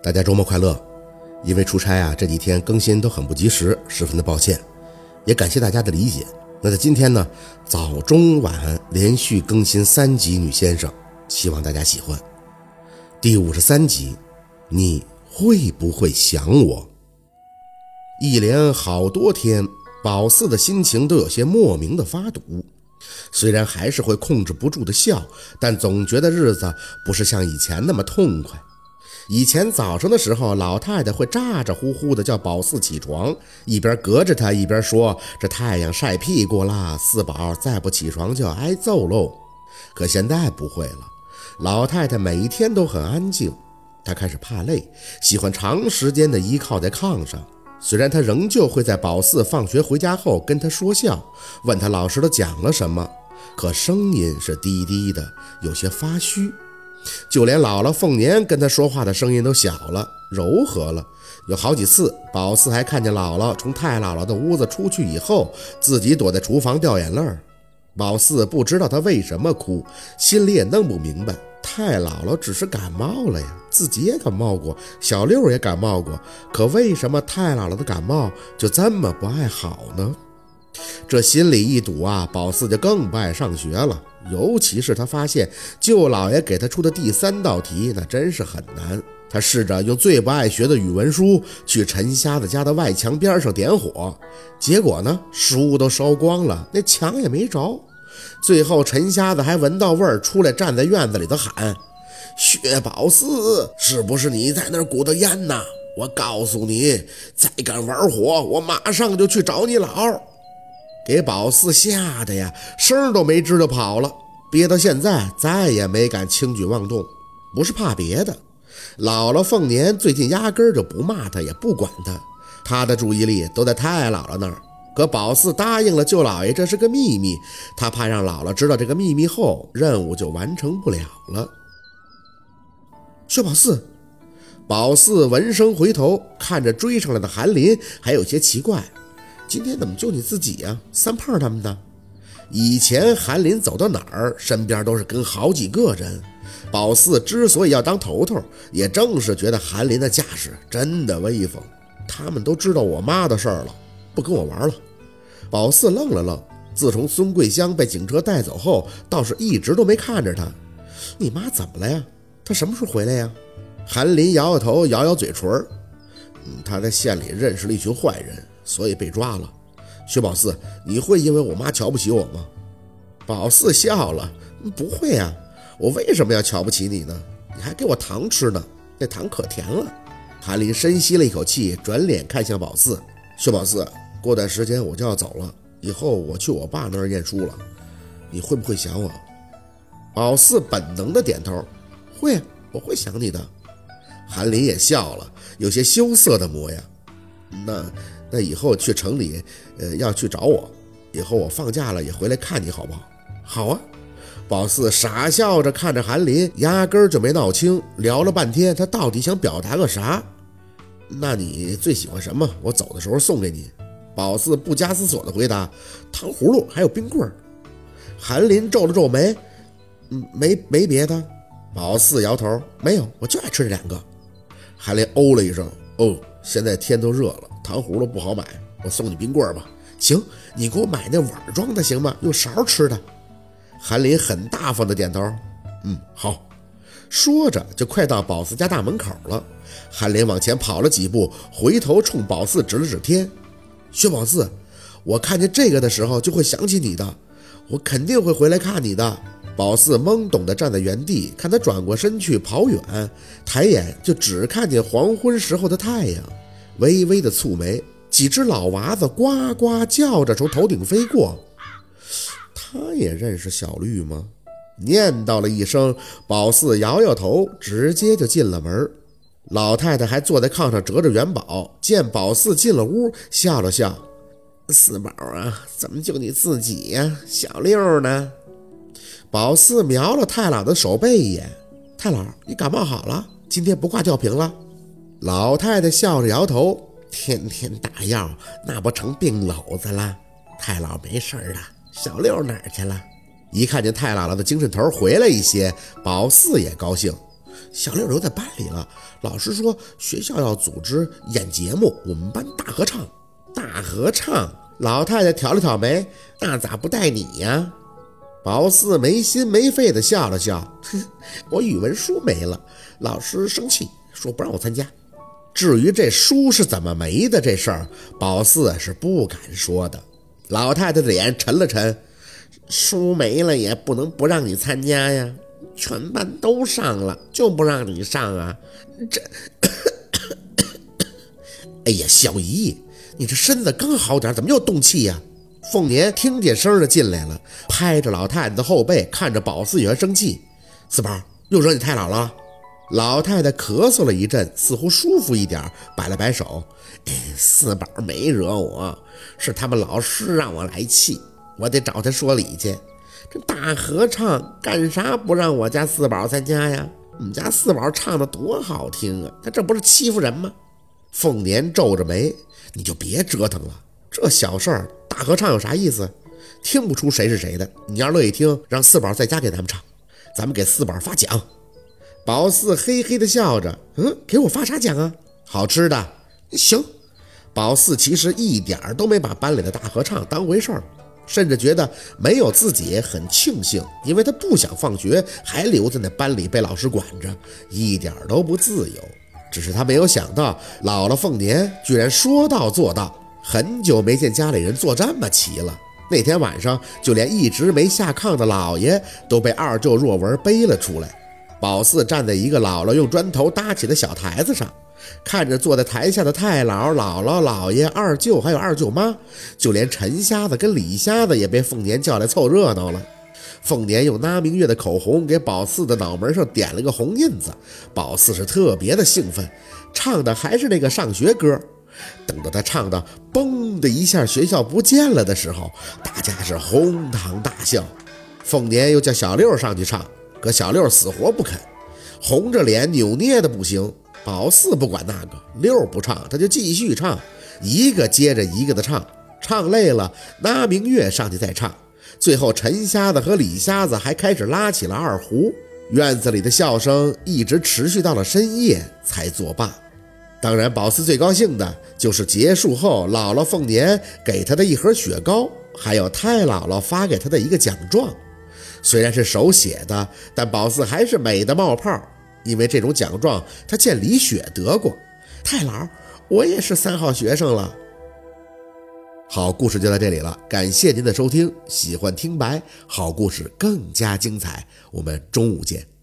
大家周末快乐！因为出差啊，这几天更新都很不及时，十分的抱歉，也感谢大家的理解。那在今天呢，早中晚连续更新三集《女先生》，希望大家喜欢。第五十三集，你会不会想我？一连好多天，宝四的心情都有些莫名的发堵。虽然还是会控制不住的笑，但总觉得日子不是像以前那么痛快。以前早上的时候，老太太会咋咋呼呼的叫宝四起床，一边隔着他，一边说：“这太阳晒屁股了，四宝再不起床就要挨揍喽。”可现在不会了，老太太每一天都很安静。她开始怕累，喜欢长时间的依靠在炕上。虽然她仍旧会在宝四放学回家后跟他说笑，问他老师都讲了什么，可声音是低低的，有些发虚。就连姥姥凤年跟他说话的声音都小了，柔和了。有好几次，宝四还看见姥姥从太姥姥的屋子出去以后，自己躲在厨房掉眼泪儿。宝四不知道他为什么哭，心里也弄不明白。太姥姥只是感冒了呀，自己也感冒过，小六也感冒过，可为什么太姥姥的感冒就这么不爱好呢？这心里一堵啊，宝四就更不爱上学了。尤其是他发现舅老爷给他出的第三道题，那真是很难。他试着用最不爱学的语文书去陈瞎子家的外墙边上点火，结果呢，书都烧光了，那墙也没着。最后陈瞎子还闻到味儿出来，站在院子里头喊：“薛宝四，是不是你在那儿鼓捣烟呢？我告诉你，再敢玩火，我马上就去找你姥。”给宝四吓得呀，声都没吱就跑了，憋到现在再也没敢轻举妄动。不是怕别的，姥姥凤年最近压根儿就不骂他，也不管他，他的注意力都在太姥姥那儿。可宝四答应了舅老爷，这是个秘密，他怕让姥姥知道这个秘密后，任务就完成不了了。薛宝四，宝四闻声回头，看着追上来的韩林，还有些奇怪。今天怎么就你自己呀？三胖他们呢？以前韩林走到哪儿，身边都是跟好几个人。宝四之所以要当头头，也正是觉得韩林的架势真的威风。他们都知道我妈的事儿了，不跟我玩了。宝四愣了愣，自从孙桂香被警车带走后，倒是一直都没看着她。你妈怎么了呀？她什么时候回来呀？韩林摇摇头，咬咬嘴唇嗯，他在县里认识了一群坏人。所以被抓了，薛宝四，你会因为我妈瞧不起我吗？宝四笑了，不会啊，我为什么要瞧不起你呢？你还给我糖吃呢，那糖可甜了。韩林深吸了一口气，转脸看向宝四，薛宝四，过段时间我就要走了，以后我去我爸那儿念书了，你会不会想我？宝四本能的点头，会，我会想你的。韩林也笑了，有些羞涩的模样，那。那以后去城里，呃，要去找我。以后我放假了也回来看你好不好？好啊。宝四傻笑着看着韩林，压根儿就没闹清。聊了半天，他到底想表达个啥？那你最喜欢什么？我走的时候送给你。宝四不加思索的回答：糖葫芦还有冰棍儿。韩林皱了皱眉，嗯，没没别的。宝四摇头，没有，我就爱吃这两个。韩林哦了一声，哦，现在天都热了。糖葫芦不好买，我送你冰棍吧。行，你给我买那碗装的行吗？用勺吃的。韩林很大方的点头。嗯，好。说着就快到宝四家大门口了。韩林往前跑了几步，回头冲宝四指了指天。薛宝四，我看见这个的时候就会想起你的，我肯定会回来看你的。宝四懵懂的站在原地，看他转过身去跑远，抬眼就只看见黄昏时候的太阳。微微的蹙眉，几只老娃子呱呱叫着从头顶飞过。他也认识小绿吗？念叨了一声，宝四摇摇头，直接就进了门。老太太还坐在炕上折着元宝，见宝四进了屋，笑了笑：“四宝啊，怎么就你自己呀？小六呢？” 宝四瞄了太姥的手背一眼：“太姥，你感冒好了？今天不挂吊瓶了？”老太太笑着摇头，天天打药，那不成病篓子了？太姥没事了，小六哪儿去了？一看见太姥姥的精神头回来一些，宝四也高兴。小六留在班里了。老师说学校要组织演节目，我们班大合唱。大合唱，老太太挑了挑眉，那咋不带你呀？宝四没心没肺地笑了笑，我语文书没了，老师生气说不让我参加。至于这书是怎么没的这事儿，宝四是不敢说的。老太太的脸沉了沉，书没了也不能不让你参加呀，全班都上了，就不让你上啊？这，哎呀，小姨，你这身子刚好点，怎么又动气呀？凤年听见声儿的进来了，拍着老太太的后背，看着宝四也生气。四宝又惹你太姥了？老太太咳嗽了一阵，似乎舒服一点，摆了摆手：“哎，四宝没惹我，是他们老师让我来气，我得找他说理去。这大合唱干啥不让我家四宝参加呀？我们家四宝唱的多好听啊，他这不是欺负人吗？”凤年皱着眉：“你就别折腾了，这小事儿。”大合唱有啥意思？听不出谁是谁的。你要乐意听，让四宝在家给咱们唱，咱们给四宝发奖。宝四嘿嘿的笑着，嗯，给我发啥奖啊？好吃的。行。宝四其实一点都没把班里的大合唱当回事儿，甚至觉得没有自己很庆幸，因为他不想放学还留在那班里被老师管着，一点都不自由。只是他没有想到，姥姥凤年居然说到做到。很久没见家里人坐这么齐了。那天晚上，就连一直没下炕的老爷都被二舅若文背了出来。宝四站在一个姥姥用砖头搭起的小台子上，看着坐在台下的太姥、姥姥、姥爷、二舅还有二舅妈，就连陈瞎子跟李瞎子也被凤年叫来凑热闹了。凤年用拉明月的口红给宝四的脑门上点了个红印子，宝四是特别的兴奋，唱的还是那个上学歌。等到他唱到“嘣”的一下，学校不见了的时候，大家是哄堂大笑。凤年又叫小六上去唱，可小六死活不肯，红着脸扭捏的不行。宝四不管那个，六不唱，他就继续唱，一个接着一个的唱。唱累了，拉明月上去再唱。最后，陈瞎子和李瞎子还开始拉起了二胡。院子里的笑声一直持续到了深夜才作罢。当然，宝四最高兴的就是结束后，姥姥凤年给他的一盒雪糕，还有太姥姥发给他的一个奖状。虽然是手写的，但宝四还是美的冒泡，因为这种奖状他见李雪得过。太姥，我也是三好学生了。好故事就到这里了，感谢您的收听。喜欢听白好故事更加精彩，我们中午见。